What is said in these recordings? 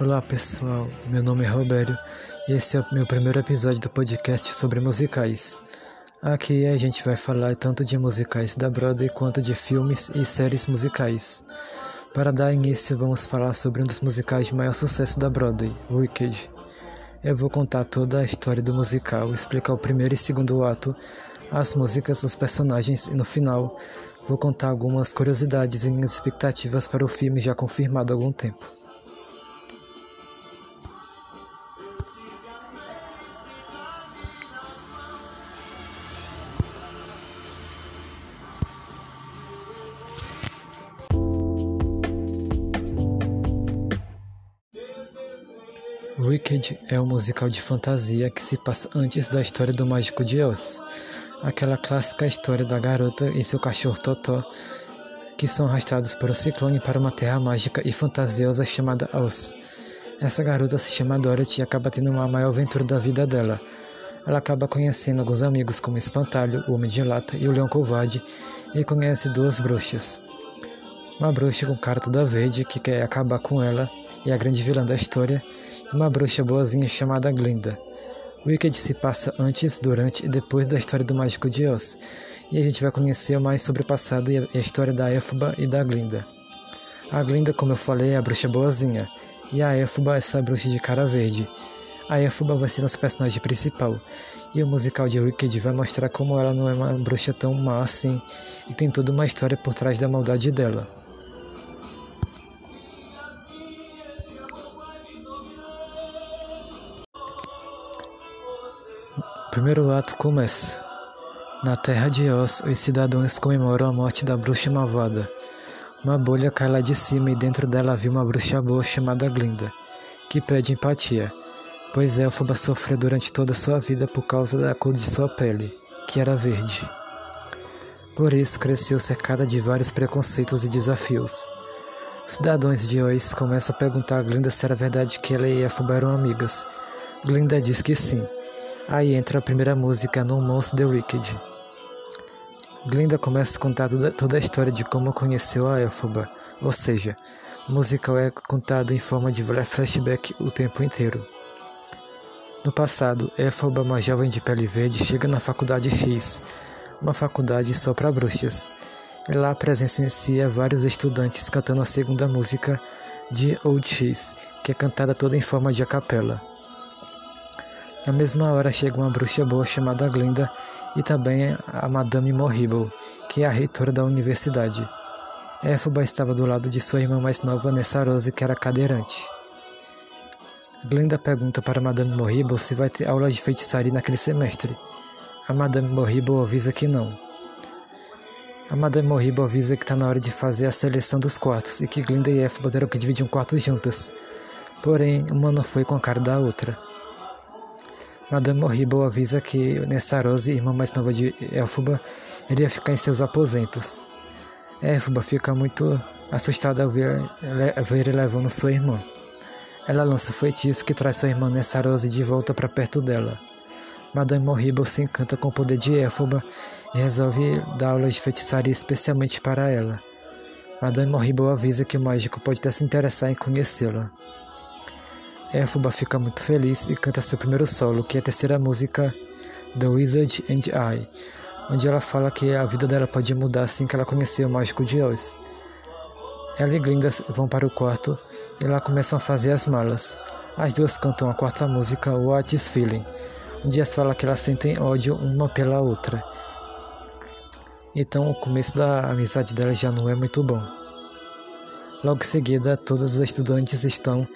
Olá pessoal, meu nome é Robério e esse é o meu primeiro episódio do podcast sobre musicais. Aqui a gente vai falar tanto de musicais da Broadway quanto de filmes e séries musicais. Para dar início, vamos falar sobre um dos musicais de maior sucesso da Broadway, Wicked. Eu vou contar toda a história do musical, explicar o primeiro e segundo ato, as músicas, os personagens e no final vou contar algumas curiosidades e minhas expectativas para o filme já confirmado há algum tempo. Wicked é um musical de fantasia que se passa antes da história do Mágico de Oz, aquela clássica história da garota e seu cachorro Totó, que são arrastados por um ciclone para uma terra mágica e fantasiosa chamada Oz. Essa garota se chama Dorothy e acaba tendo uma maior aventura da vida dela. Ela acaba conhecendo alguns amigos como Espantalho, o Homem de Lata e o Leão Covarde, e conhece duas bruxas. Uma bruxa com cara toda verde que quer acabar com ela e a grande vilã da história, uma bruxa boazinha chamada Glinda. Wicked se passa antes, durante e depois da história do Mágico de Oz, e a gente vai conhecer mais sobre o passado e a história da Elfba e da Glinda. A Glinda, como eu falei, é a bruxa boazinha, e a Elfba é essa bruxa de cara verde. A Elfba vai ser nosso personagem principal, e o musical de Wicked vai mostrar como ela não é uma bruxa tão má assim, e tem toda uma história por trás da maldade dela. Primeiro ato começa. Na terra de Oz, os cidadãos comemoram a morte da bruxa malvada. Uma bolha cai lá de cima e dentro dela havia uma bruxa boa chamada Glinda, que pede empatia, pois Elfaba sofreu durante toda sua vida por causa da cor de sua pele, que era verde. Por isso cresceu cercada de vários preconceitos e desafios. Os cidadãos de Oz começam a perguntar a Glinda se era verdade que ela e Elfaba eram amigas. Glinda diz que sim, Aí entra a primeira música no Monstro The Wicked. Glinda começa a contar toda a história de como conheceu a Elphaba, ou seja, o musical é contado em forma de flashback o tempo inteiro. No passado, Elphaba, uma jovem de pele verde, chega na Faculdade X, uma faculdade só para bruxas. E lá presencia vários estudantes cantando a segunda música de Old X, que é cantada toda em forma de acapela. Na mesma hora chega uma bruxa boa chamada Glinda e também a Madame Morrible, que é a reitora da universidade. Éfoba estava do lado de sua irmã mais nova, Nessarose, que era cadeirante. Glinda pergunta para Madame Morrible se vai ter aula de feitiçaria naquele semestre. A Madame Morrible avisa que não. A Madame Morrible avisa que está na hora de fazer a seleção dos quartos e que Glinda e Éfoba terão que dividir um quarto juntas. Porém, uma não foi com a cara da outra. Madame Morrible avisa que Nessarose, irmã mais nova de Elfuba, iria ficar em seus aposentos. Elfuba fica muito assustada ao ver, ver levando sua irmã. Ela lança o feitiço que traz sua irmã Nessarose de volta para perto dela. Madame Morrible se encanta com o poder de Elfuba e resolve dar aulas de feitiçaria especialmente para ela. Madame Morrible avisa que o mágico pode até se interessar em conhecê-la. Elphaba fica muito feliz e canta seu primeiro solo, que é a terceira música The Wizard and I, onde ela fala que a vida dela pode mudar assim que ela conhecer o mágico de Oz. Ela e Glinda vão para o quarto e lá começam a fazer as malas. As duas cantam a quarta música, What is Feeling, onde elas falam que elas sentem ódio uma pela outra. Então o começo da amizade delas já não é muito bom. Logo em seguida, todos os estudantes estão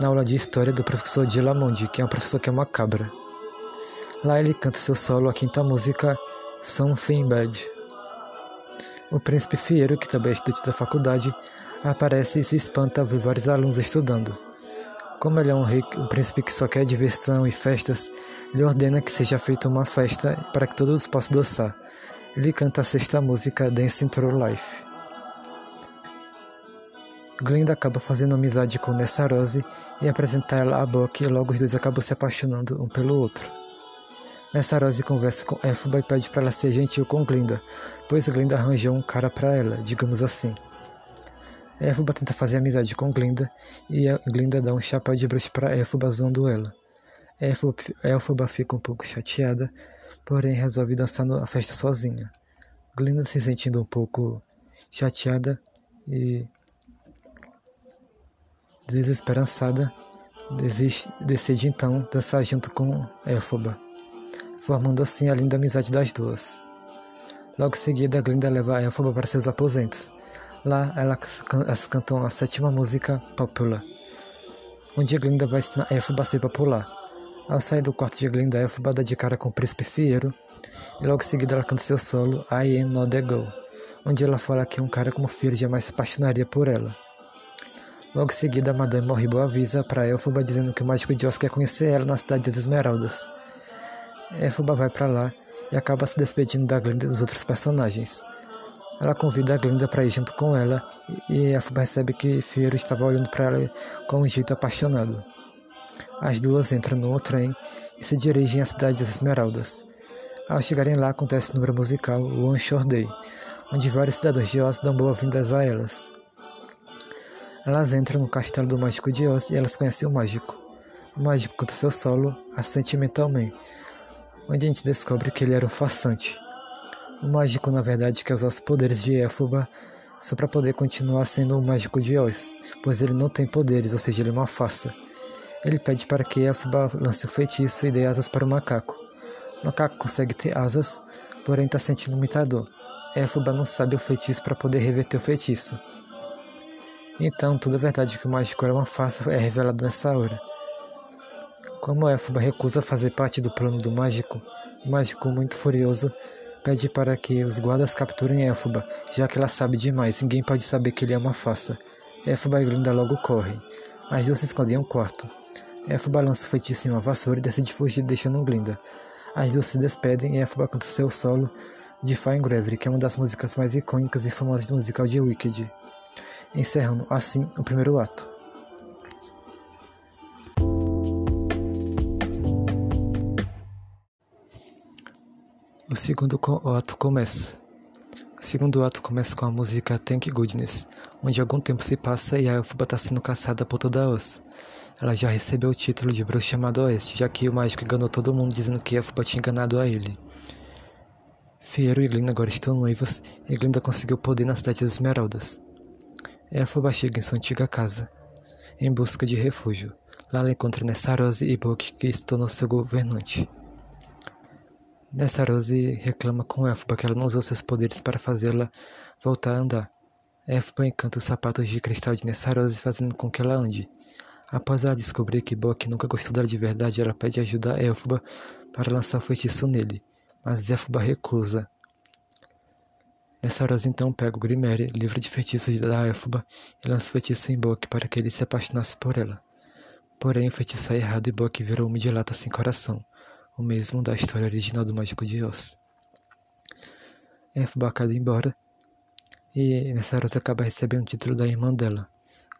na aula de história do professor Dilamonde, que é um professor que é uma cabra. Lá ele canta seu solo, a quinta música, Something Bad. O príncipe Fiero, que também é estudante da faculdade, aparece e se espanta ao ver vários alunos estudando. Como ele é um rei, um príncipe que só quer diversão e festas, ele ordena que seja feita uma festa para que todos possam dançar. Ele canta a sexta música, Dancing Through Life. Glinda acaba fazendo amizade com Nessarose e apresenta ela a Buck e logo os dois acabam se apaixonando um pelo outro. Nessarose conversa com Elphaba e pede para ela ser gentil com Glinda, pois Glinda arranjou um cara para ela, digamos assim. Éfuba tenta fazer amizade com Glinda e Glinda dá um chapéu de bruxa para Éfuba zoando ela. Éfuba fica um pouco chateada, porém resolve dançar na festa sozinha. Glinda se sentindo um pouco chateada e desesperançada, decide então dançar junto com Éfoba, formando assim a linda amizade das duas. Logo em seguida, Glinda leva Éfoba para seus aposentos. Lá, elas cantam a sétima música popular, onde Glinda vai ensinar Éfoba a ser popular. Ao sair do quarto de Glinda, Éfoba dá de cara com o príncipe Fiero, e logo em seguida ela canta seu solo, I Am Not The Girl, onde ela fala que um cara como Fiero jamais se apaixonaria por ela. Logo em seguida, Madame Morrible avisa para Elphaba dizendo que o mágico de quer conhecer ela na cidade das Esmeraldas. Elphaba vai para lá e acaba se despedindo da Glinda e dos outros personagens. Ela convida a Glinda para ir junto com ela e Elphaba percebe que Fiero estava olhando para ela com um jeito apaixonado. As duas entram no trem e se dirigem à cidade das Esmeraldas. Ao chegarem lá, acontece o número musical One Short Day, onde vários cidadãos de Oz dão boas-vindas a elas. Elas entram no castelo do mágico de Oz e elas conhecem o mágico. O mágico canta seu solo, a Sentimental Man, onde a gente descobre que ele era um farsante. O mágico, na verdade, quer usar os poderes de Elphaba só para poder continuar sendo o mágico de Oz, pois ele não tem poderes, ou seja, ele é uma farsa. Ele pede para que Elphaba lance o feitiço e dê asas para o macaco. O macaco consegue ter asas, porém está sentindo muita dor. Elphaba não sabe o feitiço para poder reverter o feitiço. Então, toda a verdade que o mágico era uma farsa é revelada nessa hora. Como Elphaba recusa fazer parte do plano do mágico, o mágico, muito furioso, pede para que os guardas capturem Elphaba, já que ela sabe demais, ninguém pode saber que ele é uma farsa. Elphaba e Glinda logo correm. As duas se escondem em um quarto. Elphaba lança o feitiço em uma vassoura e decide fugir, deixando Glinda. As duas se despedem e Elphaba canta seu solo de Fine Gravity, que é uma das músicas mais icônicas e famosas do musical de Wicked encerrando assim o primeiro ato. O segundo ato começa. O segundo ato começa com a música Thank Goodness, onde algum tempo se passa e a Elfba está sendo caçada por toda a Oz. Ela já recebeu o título de bruxa chamada Oeste, já que o mágico enganou todo mundo dizendo que Elfba tinha enganado a ele. Fiero e Glinda agora estão noivos e Glinda conseguiu poder na cidade das Esmeraldas. Elphaba chega em sua antiga casa, em busca de refúgio. Lá ela encontra Nessarose e Book, que se tornou seu governante. Nessarose reclama com Elphaba que ela não usou seus poderes para fazê-la voltar a andar. Elphaba encanta os sapatos de cristal de Nessarose, fazendo com que ela ande. Após ela descobrir que Book nunca gostou dela de verdade, ela pede ajuda a Elphaba para lançar feitiço nele, mas Elphaba recusa. Nessa hora então pega o Grimere, livro de feitiços da Elfba, e lança o feitiço em Boque para que ele se apaixonasse por ela. Porém, o feitiço é errado e Boque virou uma de lata sem coração, o mesmo da história original do Mágico de Oz. Elfba acaba embora, e nessa hora acaba recebendo o título da irmã dela,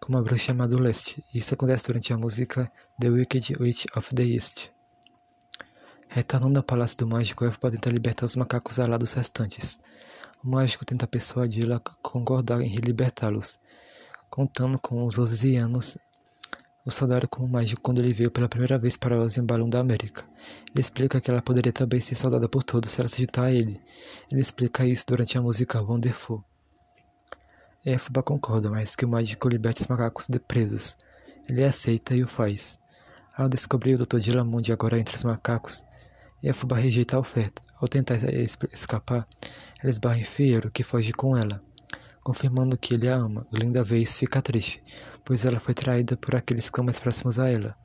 como uma bruxa chamada Leste. Isso acontece durante a música The Wicked Witch of the East. Retornando ao Palácio do Mágico, Elfba tenta libertar os macacos alados restantes. O mágico tenta persuadi-la a concordar em libertá-los, contando com os Osianos. O saudade como mágico quando ele veio pela primeira vez para Oz em um balão da América. Ele explica que ela poderia também ser saudada por todos se ela se juntar a ele. Ele explica isso durante a música Wonderful. Elphaba concorda, mas que o mágico liberte os macacos de presos. Ele aceita e o faz. Ao descobrir o Dr. Dilamundi agora entre os macacos, Elphaba rejeita a oferta. Ao tentar escapar, ela esbarra em Fiero, que foge com ela. Confirmando que ele a ama, Glinda vez fica triste, pois ela foi traída por aqueles que estão mais próximos a ela.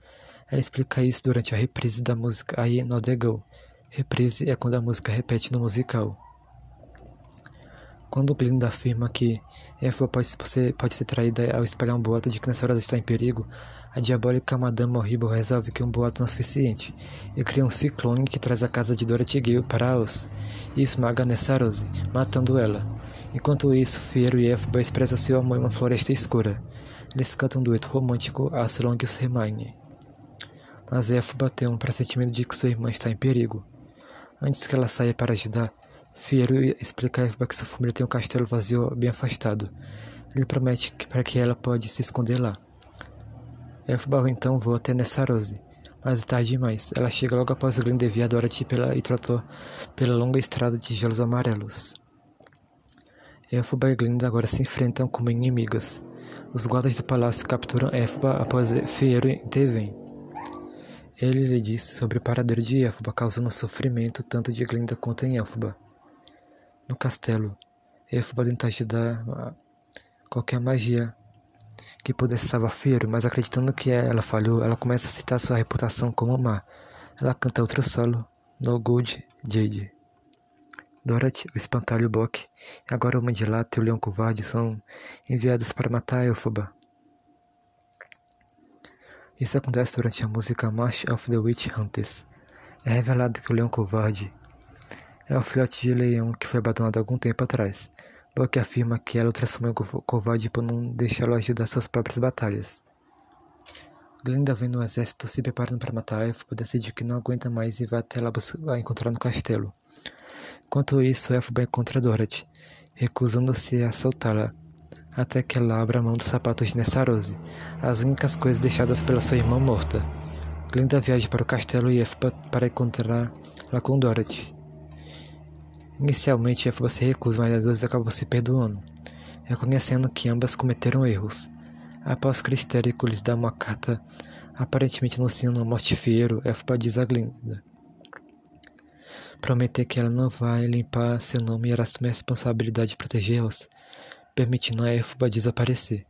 Ela explica isso durante a reprise da música I Not The Go. Reprise é quando a música repete no musical. Quando Glinda afirma que Eva pode ser, pode ser traída ao espalhar um boato de que nessa hora está em perigo, a diabólica Madame Horrible resolve que um boato não é suficiente e cria um ciclone que traz a casa de Dorothy Gale para Oz e esmaga Nessarose, matando ela. Enquanto isso, Fiero e Elphaba expressam seu amor em uma floresta escura. Eles cantam um dueto romântico As Long as Hermione. Mas Elphaba tem um pressentimento de que sua irmã está em perigo. Antes que ela saia para ajudar, Fiero explica a Elphaba que sua família tem um castelo vazio bem afastado. Ele promete que para que ela pode se esconder lá. Elfba então voa até Nessarose, mas é tarde demais. Ela chega logo após Glinda enviar Dorothy pela, e tratou pela longa estrada de gelos amarelos. Elfba e Glinda agora se enfrentam como inimigas. Os guardas do palácio capturam Elfba após Fieiro intervém. Ele lhe disse sobre o paradeiro de Elfba, causando sofrimento tanto de Glinda quanto em Elfba. No castelo, Elfba tenta ajudar qualquer magia que pudesse salvar Fieiro, mas acreditando que ela falhou, ela começa a citar sua reputação como má. Ela canta outro solo, No Good Jade. Dorothy, o espantalho Bock, e agora o Mandilato e o Leão Covarde são enviados para matar Elfaba. Isso acontece durante a música March of the Witch Hunters. É revelado que o Leão Covarde é o filhote de leão que foi abandonado algum tempo atrás. Buck afirma que ela o transformou em covarde por não deixá-lo ajudar suas próprias batalhas. Glinda vendo o exército se preparando para matar Elfaba decide que não aguenta mais e vai até lá buscar encontrar no castelo. Enquanto isso, Elfaba encontra Dorothy, recusando-se a soltá-la, até que ela abra mão dos sapatos de Nessarose, as únicas coisas deixadas pela sua irmã morta. Glinda viaja para o castelo e Elfaba para encontrá-la com Dorothy. Inicialmente, Elfaba se recusa, mas as duas acabam se perdoando, reconhecendo que ambas cometeram erros. Após Cristérico lhes dá uma carta aparentemente anunciando a morte de Fiero, diz a Glinda prometer que ela não vai limpar seu nome e irá assumir a responsabilidade de protegê-los, permitindo a Elfba desaparecer,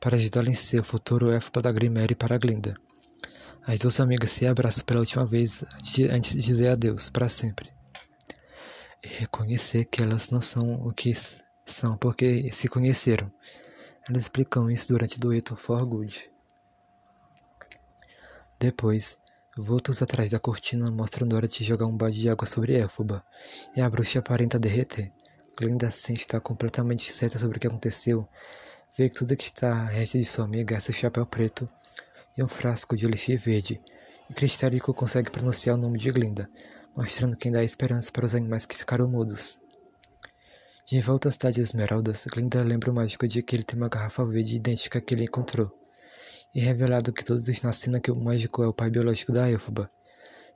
para ajudá-la em seu futuro Elfba da Grimere para Glinda. As duas amigas se abraçam pela última vez antes de dizer adeus para sempre. Reconhecer que elas não são o que são porque se conheceram. Elas explicam isso durante o dueto For Good. Depois, Vultos atrás da cortina mostram Dorothy jogar um balde de água sobre Elphaba, e a bruxa aparenta derreter. Glinda, sem estar completamente certa sobre o que aconteceu, vê que tudo que está resta de sua amiga é seu chapéu preto e um frasco de elixir verde, e Cristálico consegue pronunciar o nome de Glinda, mostrando que ainda há esperança para os animais que ficaram mudos. De volta à cidade de Esmeraldas, Glinda lembra o mágico de que ele tem uma garrafa verde idêntica à que ele encontrou e revelado que todos na cena que o mágico é o pai biológico da Elfaba,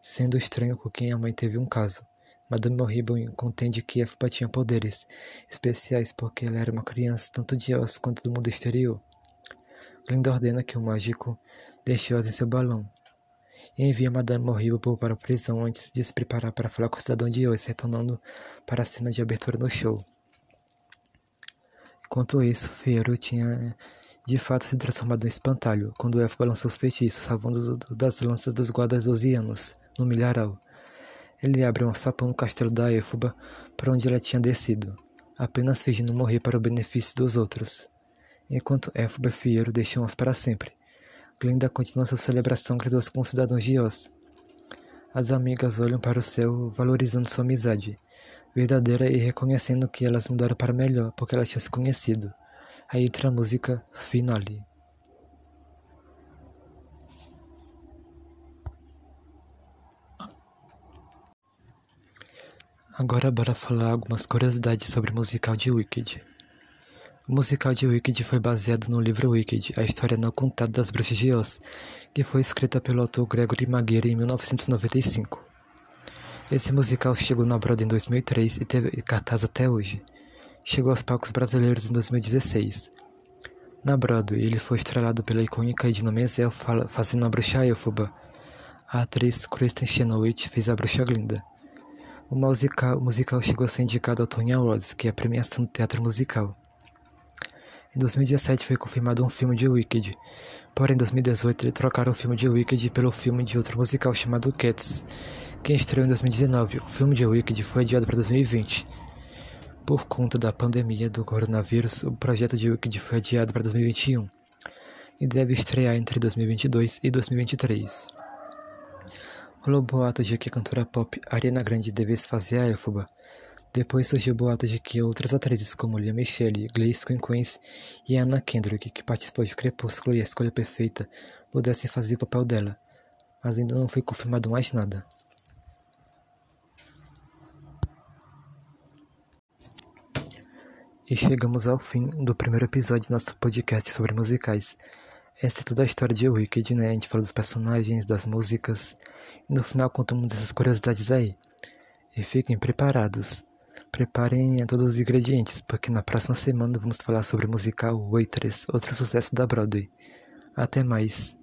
sendo estranho com quem a mãe teve um caso. Madame Morrible contende que Elfaba tinha poderes especiais porque ela era uma criança tanto de Oz quanto do mundo exterior. Glinda ordena que o mágico deixe Oz em seu balão envia Madame Morrible para a prisão antes de se preparar para falar com o cidadão de Oz, retornando para a cena de abertura do show. Enquanto isso, Fieiro tinha de fato se transformado em espantalho, quando Elfo balançou os feitiços, salvando das lanças dos guardas osianos, no milharal. Ele abre um sapão no castelo da Elfuba, para onde ela tinha descido, apenas fingindo morrer para o benefício dos outros. Enquanto Elfuba e Fieiro deixam-os para sempre, Glinda continua sua celebração graduosa com os cidadãos de Oz. As amigas olham para o céu, valorizando sua amizade verdadeira e reconhecendo que elas mudaram para melhor porque elas tinham se conhecido. Aí entra a música Finale. Agora bora falar algumas curiosidades sobre o musical de Wicked. O musical de Wicked foi baseado no livro Wicked, a história não contada das bruxas de Oz, que foi escrita pelo autor Gregory Maguire em 1995. Esse musical chegou na Broadway em 2003 e teve cartaz até hoje chegou aos palcos brasileiros em 2016. Na Broadway, ele foi estrelado pela icônica Edna Menzel fazendo a bruxa Elphaba. A atriz Kristen Chenoweth fez a bruxa Glinda. O musical, o musical chegou a ser indicado ao Tony Awards, que é a premiação do teatro musical. Em 2017 foi confirmado um filme de Wicked, porém em 2018 ele trocaram o filme de Wicked pelo filme de outro musical chamado Cats, que estreou em 2019. O filme de Wicked foi adiado para 2020. Por conta da pandemia do coronavírus, o projeto de Wicked foi adiado para 2021 e deve estrear entre 2022 e 2023. Rolou boato de que a cantora pop Ariana Grande devesse fazer a Elphaba. Depois surgiu boato de que outras atrizes como Lia Michele, Gleice Queenquins e Anna Kendrick, que participou de Crepúsculo e A Escolha Perfeita, pudessem fazer o papel dela, mas ainda não foi confirmado mais nada. E chegamos ao fim do primeiro episódio do nosso podcast sobre musicais. Essa é toda a história de Wicked, né? A gente fala dos personagens, das músicas. E no final contamos dessas curiosidades aí. E fiquem preparados. Preparem todos os ingredientes, porque na próxima semana vamos falar sobre o musical Waitress, outro sucesso da Broadway. Até mais.